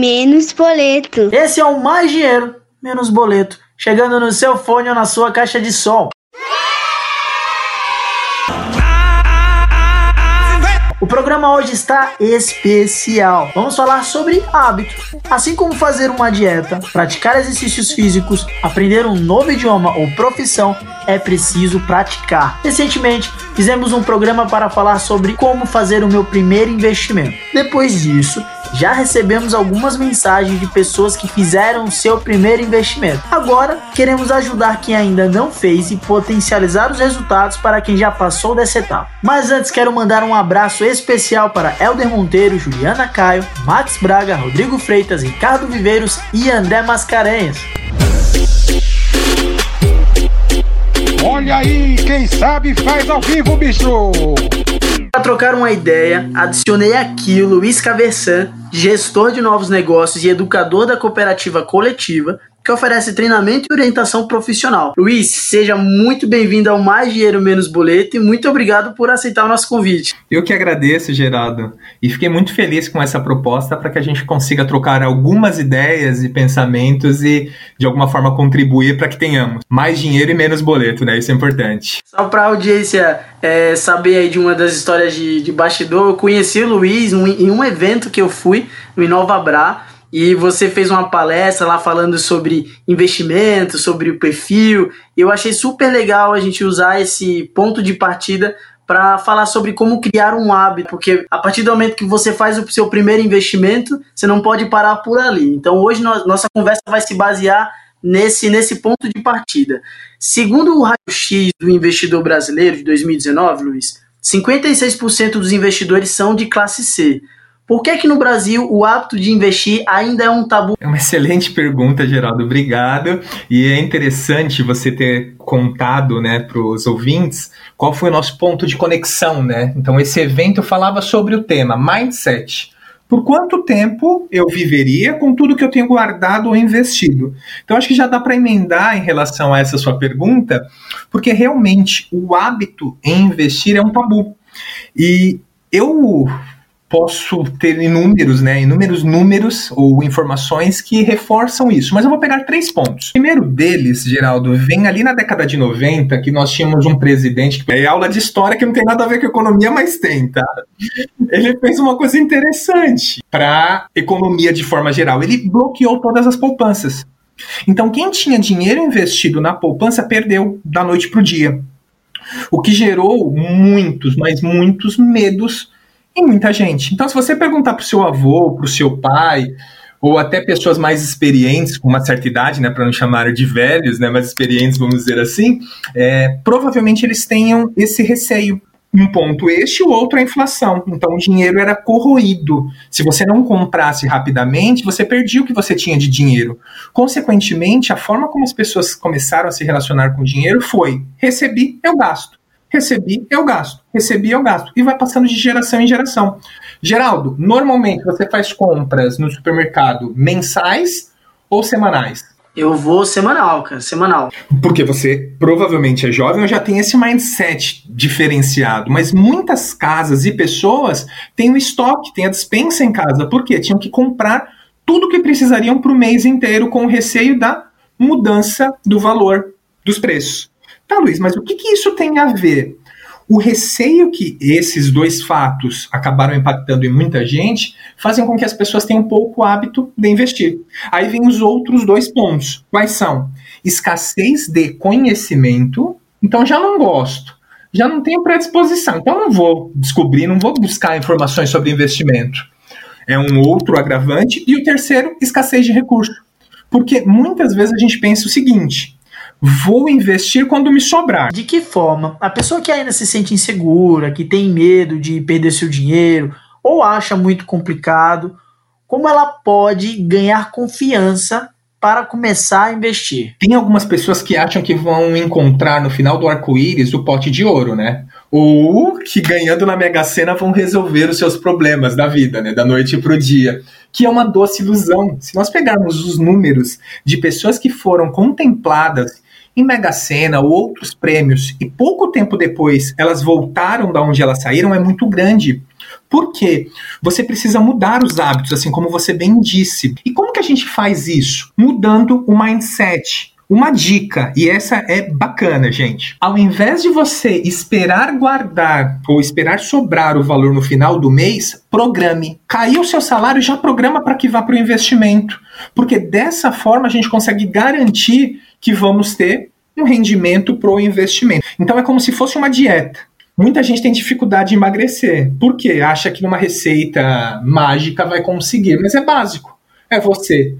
menos boleto. Esse é o Mais Dinheiro, Menos Boleto, chegando no seu fone ou na sua caixa de som. O programa hoje está especial. Vamos falar sobre hábitos. Assim como fazer uma dieta, praticar exercícios físicos, aprender um novo idioma ou profissão, é preciso praticar. Recentemente, fizemos um programa para falar sobre como fazer o meu primeiro investimento. Depois disso, já recebemos algumas mensagens de pessoas que fizeram seu primeiro investimento. Agora, queremos ajudar quem ainda não fez e potencializar os resultados para quem já passou dessa etapa. Mas antes, quero mandar um abraço especial para Elder Monteiro, Juliana Caio, Max Braga, Rodrigo Freitas, Ricardo Viveiros e André Mascarenhas. Olha aí, quem sabe faz ao vivo, bicho! Para trocar uma ideia, adicionei aqui o Luiz Caversan, gestor de novos negócios e educador da cooperativa coletiva, que oferece treinamento e orientação profissional. Luiz, seja muito bem-vindo ao Mais Dinheiro Menos Boleto e muito obrigado por aceitar o nosso convite. Eu que agradeço, Geraldo, e fiquei muito feliz com essa proposta para que a gente consiga trocar algumas ideias e pensamentos e, de alguma forma, contribuir para que tenhamos mais dinheiro e menos boleto, né? Isso é importante. Só para a audiência é, saber aí de uma das histórias de, de bastidor, eu conheci o Luiz em um evento que eu fui no Inova Bra, e você fez uma palestra lá falando sobre investimento, sobre o perfil. E eu achei super legal a gente usar esse ponto de partida para falar sobre como criar um hábito, porque a partir do momento que você faz o seu primeiro investimento, você não pode parar por ali. Então hoje nossa conversa vai se basear nesse, nesse ponto de partida. Segundo o raio-x do investidor brasileiro de 2019, Luiz, 56% dos investidores são de classe C. Por que que no Brasil o hábito de investir ainda é um tabu? É uma excelente pergunta, Geraldo. Obrigado. E é interessante você ter contado, né, para os ouvintes qual foi o nosso ponto de conexão, né? Então esse evento falava sobre o tema mindset. Por quanto tempo eu viveria com tudo que eu tenho guardado ou investido? Então acho que já dá para emendar em relação a essa sua pergunta, porque realmente o hábito em investir é um tabu. E eu posso ter inúmeros, né, inúmeros números ou informações que reforçam isso, mas eu vou pegar três pontos. O primeiro deles, Geraldo, vem ali na década de 90, que nós tínhamos um presidente, que é aula de história que não tem nada a ver com economia, mas tem, tá? Ele fez uma coisa interessante para economia de forma geral. Ele bloqueou todas as poupanças. Então, quem tinha dinheiro investido na poupança perdeu da noite para o dia. O que gerou muitos, mas muitos medos em muita gente. Então, se você perguntar para o seu avô, para o seu pai, ou até pessoas mais experientes, com uma certa idade, né, para não chamar de velhos, né, mais experientes, vamos dizer assim, é, provavelmente eles tenham esse receio. Um ponto este, o outro é a inflação. Então, o dinheiro era corroído. Se você não comprasse rapidamente, você perdia o que você tinha de dinheiro. Consequentemente, a forma como as pessoas começaram a se relacionar com o dinheiro foi: recebi, eu gasto recebi, eu gasto. Recebi, eu gasto. E vai passando de geração em geração. Geraldo, normalmente você faz compras no supermercado mensais ou semanais? Eu vou semanal, cara, semanal. Porque você provavelmente é jovem ou já tem esse mindset diferenciado. Mas muitas casas e pessoas têm o estoque, têm a dispensa em casa. Por quê? Tinham que comprar tudo que precisariam para o mês inteiro com o receio da mudança do valor dos preços. Tá, Luiz, mas o que, que isso tem a ver? O receio que esses dois fatos acabaram impactando em muita gente fazem com que as pessoas tenham pouco hábito de investir. Aí vem os outros dois pontos. Quais são? Escassez de conhecimento. Então já não gosto. Já não tenho predisposição. Então não vou descobrir, não vou buscar informações sobre investimento. É um outro agravante. E o terceiro, escassez de recurso. Porque muitas vezes a gente pensa o seguinte: vou investir quando me sobrar. De que forma a pessoa que ainda se sente insegura, que tem medo de perder seu dinheiro ou acha muito complicado, como ela pode ganhar confiança para começar a investir? Tem algumas pessoas que acham que vão encontrar no final do arco-íris o pote de ouro, né? Ou que ganhando na Mega Sena vão resolver os seus problemas da vida, né? Da noite para o dia. Que é uma doce ilusão. Se nós pegarmos os números de pessoas que foram contempladas em Mega Sena ou outros prêmios e pouco tempo depois elas voltaram da onde elas saíram é muito grande. Por quê? Você precisa mudar os hábitos, assim como você bem disse. E como que a gente faz isso? Mudando o mindset. Uma dica, e essa é bacana, gente. Ao invés de você esperar guardar ou esperar sobrar o valor no final do mês, programe. Caiu o seu salário, já programa para que vá para o investimento. Porque dessa forma a gente consegue garantir que vamos ter um rendimento para o investimento. Então é como se fosse uma dieta. Muita gente tem dificuldade de emagrecer. Por quê? Acha que numa receita mágica vai conseguir, mas é básico. É você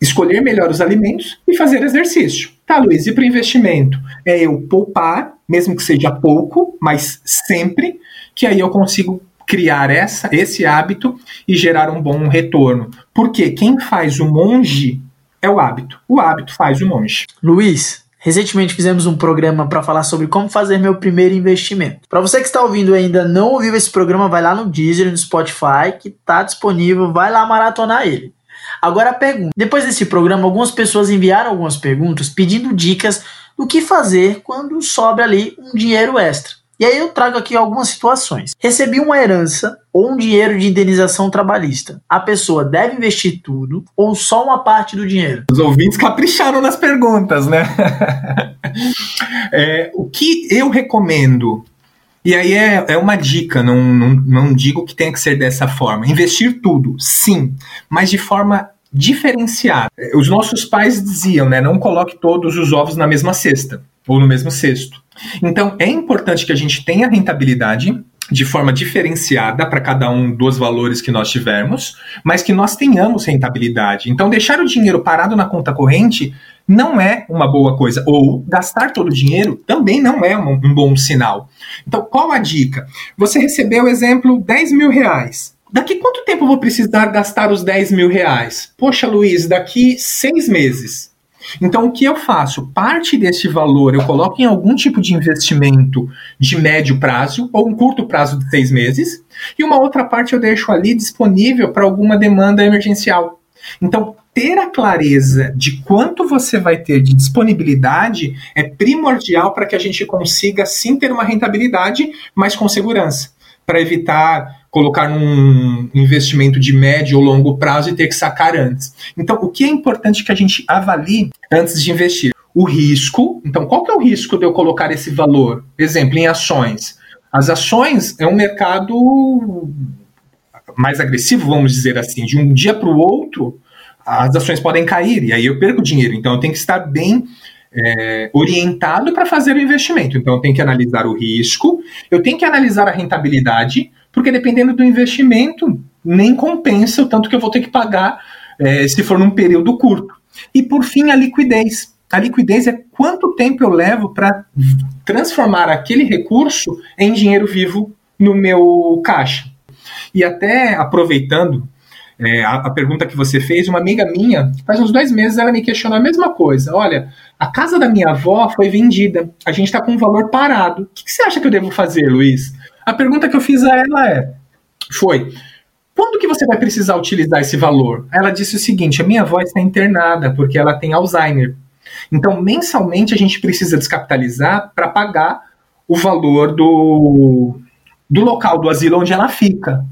escolher melhor os alimentos e fazer exercício. Tá, Luiz, e para investimento? É eu poupar, mesmo que seja pouco, mas sempre, que aí eu consigo criar essa, esse hábito e gerar um bom retorno. Porque quem faz o monge é o hábito. O hábito faz o monge. Luiz, Recentemente fizemos um programa para falar sobre como fazer meu primeiro investimento. Para você que está ouvindo e ainda não ouviu esse programa, vai lá no Deezer, no Spotify, que está disponível, vai lá maratonar ele. Agora a pergunta. Depois desse programa, algumas pessoas enviaram algumas perguntas pedindo dicas do que fazer quando sobra ali um dinheiro extra. E aí eu trago aqui algumas situações. Recebi uma herança ou um dinheiro de indenização trabalhista. A pessoa deve investir tudo ou só uma parte do dinheiro? Os ouvintes capricharam nas perguntas, né? é, o que eu recomendo e aí é, é uma dica, não, não, não digo que tenha que ser dessa forma. Investir tudo, sim, mas de forma diferenciada. Os nossos pais diziam, né? Não coloque todos os ovos na mesma cesta ou no mesmo cesto. Então é importante que a gente tenha rentabilidade de forma diferenciada para cada um dos valores que nós tivermos, mas que nós tenhamos rentabilidade. Então, deixar o dinheiro parado na conta corrente não é uma boa coisa. Ou gastar todo o dinheiro também não é um, bom sinal. Então, qual a dica? Você recebeu, exemplo, 10 mil reais. Daqui quanto tempo vou precisar gastar os 10 mil reais? Poxa, Luiz, daqui seis meses. Então, o que eu faço? Parte desse valor eu coloco em algum tipo de investimento de médio prazo ou um curto prazo de seis meses, e uma outra parte eu deixo ali disponível para alguma demanda emergencial. Então, ter a clareza de quanto você vai ter de disponibilidade é primordial para que a gente consiga sim ter uma rentabilidade, mas com segurança, para evitar colocar num investimento de médio ou longo prazo e ter que sacar antes. Então, o que é importante que a gente avalie antes de investir? O risco. Então, qual que é o risco de eu colocar esse valor? Exemplo, em ações. As ações é um mercado mais agressivo, vamos dizer assim. De um dia para o outro, as ações podem cair e aí eu perco dinheiro. Então, eu tenho que estar bem é, orientado para fazer o investimento. Então, eu tenho que analisar o risco, eu tenho que analisar a rentabilidade, porque dependendo do investimento, nem compensa o tanto que eu vou ter que pagar é, se for num período curto. E por fim, a liquidez. A liquidez é quanto tempo eu levo para transformar aquele recurso em dinheiro vivo no meu caixa. E até aproveitando é, a, a, pergunta que você fez, uma amiga minha, faz uns dois meses, ela me questionou a mesma coisa. Olha, a casa da minha avó foi vendida, a gente está com um valor parado. O que, que, você acha que eu devo fazer, Luiz? A pergunta que eu fiz a ela é, foi, quando que você vai precisar utilizar esse valor? Ela disse o seguinte, a minha avó está internada porque ela tem Alzheimer. Então, mensalmente, a gente precisa descapitalizar para pagar o valor do, do local, do asilo onde ela fica.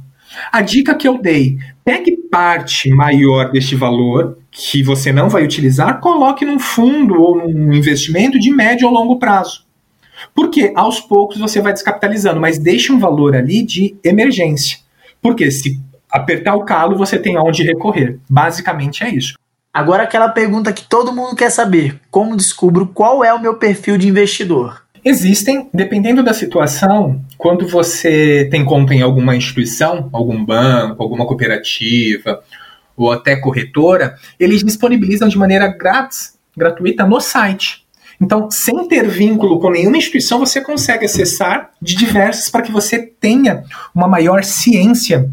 A dica que eu dei, pegue parte maior deste valor que você não vai utilizar, coloque num fundo ou num investimento de médio ou longo prazo. Porque aos poucos você vai descapitalizando, mas deixe um valor ali de emergência. Porque se apertar o calo, você tem aonde recorrer. Basicamente é isso. Agora aquela pergunta que todo mundo quer saber: como descubro qual é o meu perfil de investidor? Existem, dependendo da situação, quando você tem conta em alguma instituição, algum banco, alguma cooperativa ou até corretora, eles disponibilizam de maneira grátis, gratuita no site. Então, sem ter vínculo com nenhuma instituição, você consegue acessar de diversas para que você tenha uma maior ciência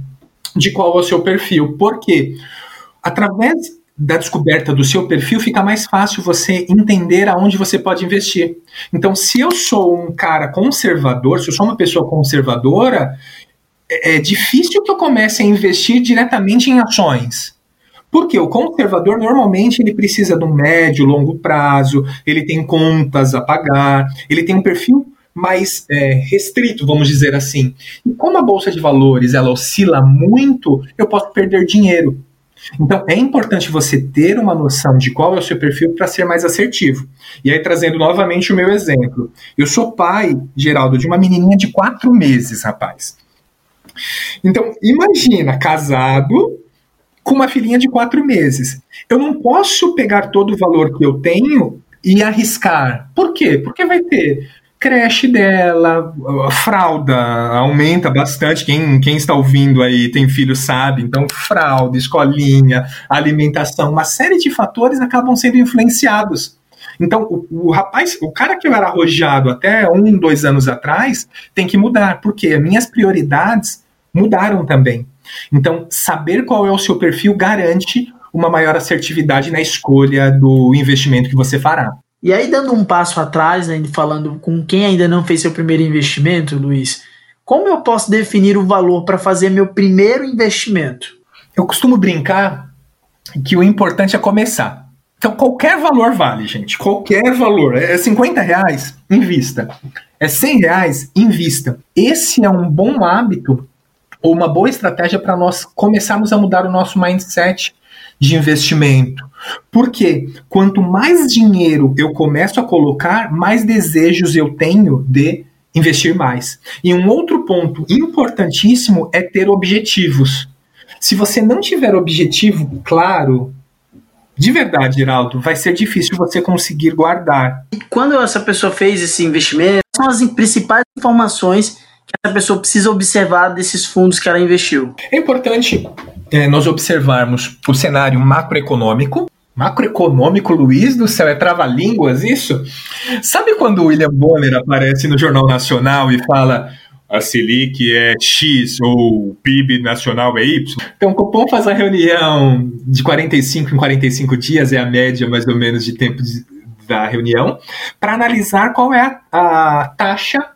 de qual é o seu perfil. Por quê? Através da descoberta do seu perfil, fica mais fácil você entender aonde você pode investir. Então, se eu sou um cara conservador, se eu sou uma pessoa conservadora, é, é difícil que eu comece a investir diretamente em ações. Porque o conservador normalmente ele precisa de um médio, longo prazo, ele tem contas a pagar, ele tem um perfil mais é, restrito, vamos dizer assim. E como a bolsa de valores ela oscila muito, eu posso perder dinheiro. Então é importante você ter uma noção de qual é o seu perfil para ser mais assertivo. E aí, trazendo novamente o meu exemplo. Eu sou pai, Geraldo, de uma menininha de quatro meses, rapaz. Então, imagina, casado, com uma filhinha de quatro meses. Eu não posso pegar todo o valor que eu tenho e arriscar. Por quê? Porque vai ter creche dela, fralda aumenta bastante. Quem, quem está ouvindo aí tem filho sabe. Então, fralda, escolinha, alimentação, uma série de fatores acabam sendo influenciados. Então, o, o, rapaz, o cara que eu era arrojado até um, dois anos atrás, tem que mudar, porque minhas prioridades mudaram também. Então, saber qual é o seu perfil garante uma maior assertividade na escolha do investimento que você fará. E aí, dando um passo atrás, ainda falando com quem ainda não fez seu primeiro investimento, Luiz, como eu posso definir o valor para fazer meu primeiro investimento? Eu costumo brincar que o importante é começar. Então, qualquer valor vale, gente. Qualquer valor. É 50 reais? Invista. É 100 reais? Invista. Esse é um bom hábito ou uma boa estratégia para nós começarmos a mudar o nosso mindset de investimento. Porque quanto mais dinheiro eu começo a colocar, mais desejos eu tenho de investir mais. E um outro ponto importantíssimo é ter objetivos. Se você não tiver objetivo claro, de verdade, Geraldo, vai ser difícil você conseguir guardar. Quando essa pessoa fez esse investimento, são as principais informações que essa pessoa precisa observar desses fundos que ela investiu? É importante é, nós observarmos o cenário macroeconômico. Macroeconômico, Luiz do céu, é trava-línguas isso? Sabe quando o William Bonner aparece no Jornal Nacional e fala a Selic é X ou o PIB nacional é Y. Então o Copom faz a reunião de 45 em 45 dias, é a média mais ou menos de tempo de, da reunião, para analisar qual é a, a taxa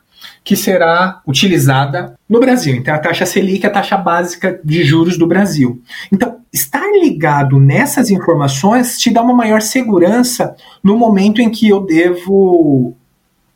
que será utilizada no Brasil. Então, a taxa Selic é a taxa básica de juros do Brasil. Então, estar ligado nessas informações te dá uma maior segurança no momento em que eu devo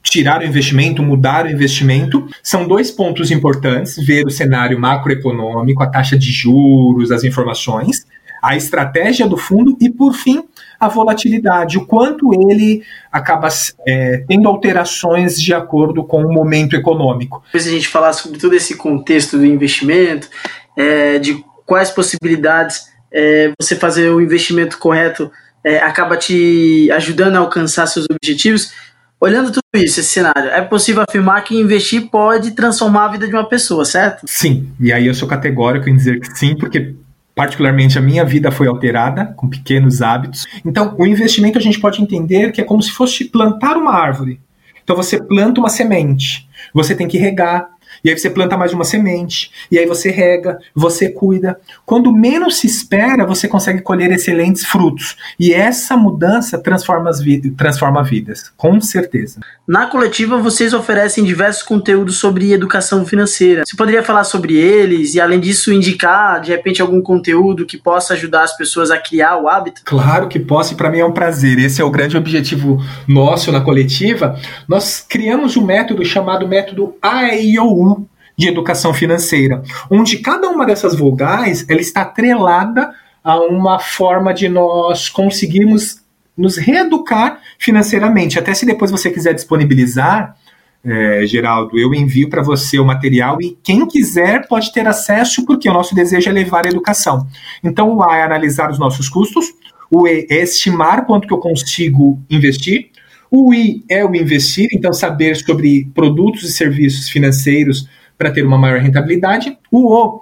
tirar o investimento, mudar o investimento, são dois pontos importantes: ver o cenário macroeconômico, a taxa de juros, as informações, a estratégia do fundo e, por fim, a volatilidade, o quanto ele acaba é, tendo alterações de acordo com o momento econômico. Depois a gente falar sobre todo esse contexto do investimento, é, de quais possibilidades é, você fazer o investimento correto é, acaba te ajudando a alcançar seus objetivos. Olhando tudo isso, esse cenário, é possível afirmar que investir pode transformar a vida de uma pessoa, certo? Sim, e aí eu sou categórico em dizer que sim, porque particularmente a minha vida foi alterada com pequenos hábitos. Então, o investimento a gente pode entender que é como se fosse plantar uma árvore. Então você planta uma semente, você tem que regar, e aí você planta mais uma semente, e aí você rega, você cuida. Quando menos se espera, você consegue colher excelentes frutos. E essa mudança transforma, as vidas, transforma vidas, com certeza. Na coletiva, vocês oferecem diversos conteúdos sobre educação financeira. Você poderia falar sobre eles e, além disso, indicar, de repente, algum conteúdo que possa ajudar as pessoas a criar o hábito? Claro que posso, e para mim é um prazer. Esse é o grande objetivo nosso na coletiva. Nós criamos um método chamado método AIOU de educação financeira, onde cada uma dessas vogais ela está atrelada a uma forma de nós conseguirmos nos reeducar financeiramente. Até se depois você quiser disponibilizar, é, Geraldo, eu envio para você o material e quem quiser pode ter acesso, porque o nosso desejo é levar a educação. Então, o A é analisar os nossos custos, o E é estimar quanto que eu consigo investir, o I é o investir, então saber sobre produtos e serviços financeiros para ter uma maior rentabilidade. O O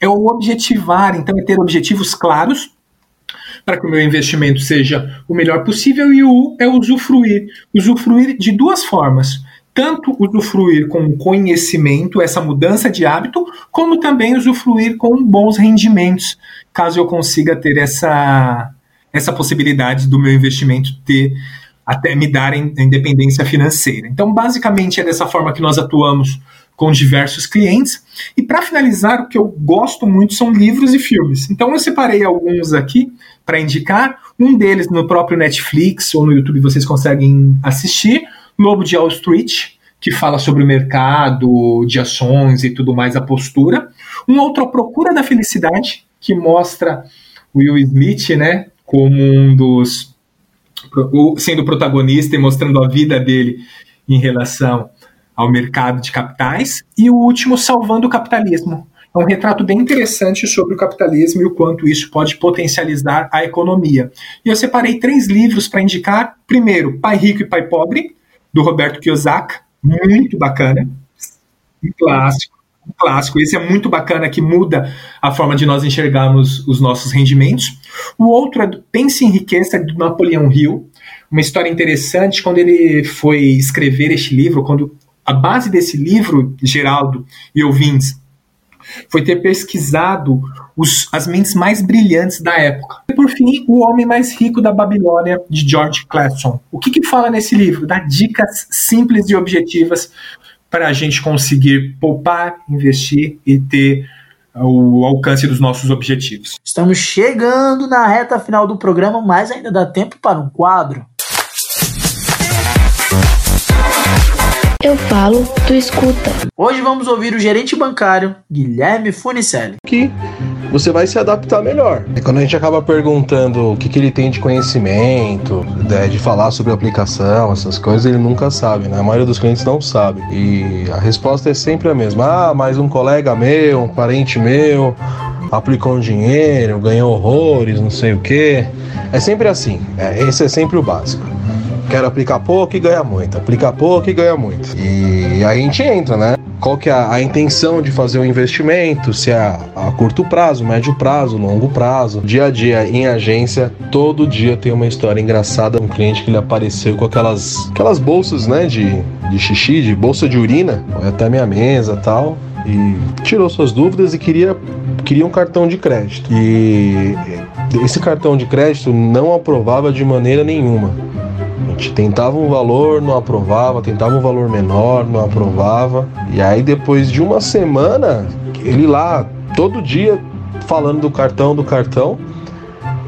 é o objetivar, então é ter objetivos claros para que o meu investimento seja o melhor possível. E o U é usufruir. Usufruir de duas formas. Tanto usufruir com conhecimento, essa mudança de hábito, como também usufruir com bons rendimentos, caso eu consiga ter essa, essa possibilidade do meu investimento ter até me dar independência financeira. Então, basicamente, é dessa forma que nós atuamos com diversos clientes. E para finalizar, o que eu gosto muito são livros e filmes. Então eu separei alguns aqui para indicar. Um deles no próprio Netflix ou no YouTube vocês conseguem assistir. Lobo de Wall Street, que fala sobre o mercado de ações e tudo mais, a postura. Um outro, A Procura da Felicidade, que mostra Will Smith, né, como um dos sendo protagonista e mostrando a vida dele em relação ao mercado de capitais. E o último, Salvando o Capitalismo. É um retrato bem interessante sobre o capitalismo e o quanto isso pode potencializar a economia. E eu separei três livros para indicar. Primeiro, Pai Rico e Pai Pobre, do Roberto Kiyosaki, muito bacana, um clássico clássico. Esse é muito bacana, que muda a forma de nós enxergarmos os nossos rendimentos. O outro é do Pense em Riqueza, do Napoleão Hill. Uma história interessante, quando ele foi escrever este livro, quando a base desse livro, Geraldo e ouvintes, foi ter pesquisado os, as mentes mais brilhantes da época. E por fim, O Homem Mais Rico da Babilônia, de George Clason. O que, que fala nesse livro? Dá dicas simples e objetivas para a gente conseguir poupar, investir e ter o alcance dos nossos objetivos. Estamos chegando na reta final do programa, mas ainda dá tempo para um quadro. Eu falo, tu escuta. Hoje vamos ouvir o gerente bancário Guilherme Funicelli. Que você vai se adaptar melhor. E quando a gente acaba perguntando o que, que ele tem de conhecimento, né, de falar sobre aplicação, essas coisas, ele nunca sabe, né? A maioria dos clientes não sabe. E a resposta é sempre a mesma. Ah, mas um colega meu, um parente meu, aplicou um dinheiro, ganhou horrores, não sei o que. É sempre assim. É, esse é sempre o básico. Quero aplicar pouco e ganhar muito. Aplicar pouco e ganhar muito. E a gente entra, né? Qual que é a, a intenção de fazer o um investimento? Se é a, a, curto prazo, médio prazo, longo prazo. Dia a dia em agência, todo dia tem uma história engraçada. Um cliente que ele apareceu com aquelas, aquelas bolsas, né? De, de xixi, de bolsa de urina. Foi até minha mesa tal. E tirou suas dúvidas e queria, queria um cartão de crédito. E esse cartão de crédito não aprovava de maneira nenhuma tentava um valor, não aprovava, tentava um valor menor, não aprovava. E aí depois de uma semana, ele lá todo dia falando do cartão, do cartão,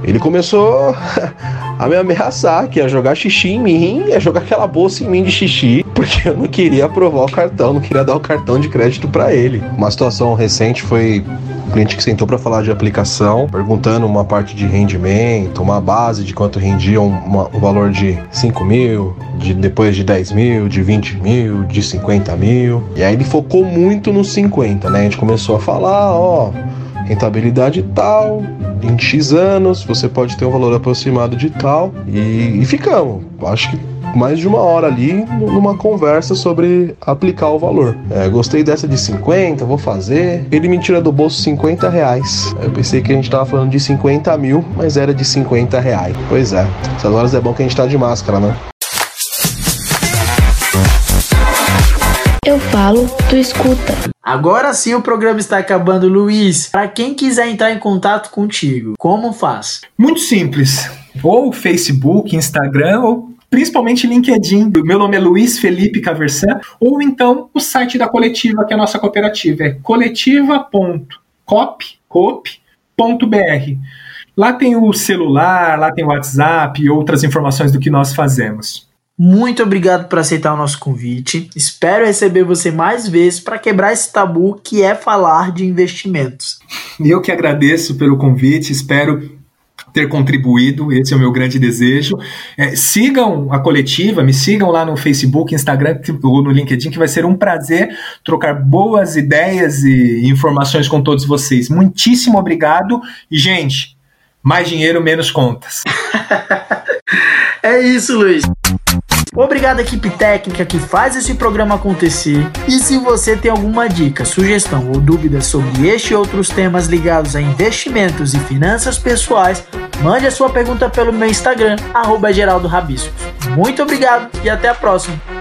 ele começou a me ameaçar que ia jogar xixi em mim, ia jogar aquela bolsa em mim de xixi, porque eu não queria aprovar o cartão, não queria dar o cartão de crédito para ele. Uma situação recente foi cliente que sentou para falar de aplicação, perguntando uma parte de rendimento, uma base de quanto rendia um, um valor de 5 mil, de, depois de 10 mil, de 20 mil, de 50 mil. E aí ele focou muito nos 50, né? A gente começou a falar, ó, rentabilidade tal, em X anos, você pode ter um valor aproximado de tal. E, e ficamos. Acho que mais de uma hora ali numa conversa sobre aplicar o valor. É, gostei dessa de 50, vou fazer. Ele me tira do bolso 50 reais. Eu pensei que a gente tava falando de 50 mil, mas era de 50 reais. Pois é, essas horas é bom que a gente tá de máscara, né? Eu falo, tu escuta. Agora sim o programa está acabando, Luiz. Para quem quiser entrar em contato contigo, como faz? Muito simples. Ou Facebook, Instagram ou principalmente LinkedIn. Meu nome é Luiz Felipe Caversan, ou então o site da coletiva, que é a nossa cooperativa, é coletiva.cop.br. Lá tem o celular, lá tem o WhatsApp e outras informações do que nós fazemos. Muito obrigado por aceitar o nosso convite. Espero receber você mais vezes para quebrar esse tabu que é falar de investimentos. Eu que agradeço pelo convite, espero ter contribuído, esse é o meu grande desejo. É, sigam a coletiva, me sigam lá no Facebook, Instagram ou no LinkedIn, que vai ser um prazer trocar boas ideias e informações com todos vocês. Muitíssimo obrigado e, gente, mais dinheiro, menos contas. é isso, Luiz. Obrigado equipe técnica que faz esse programa acontecer. E se você tem alguma dica, sugestão ou dúvida sobre este e outros temas ligados a investimentos e finanças pessoais, mande a sua pergunta pelo meu Instagram, arroba Muito obrigado e até a próxima!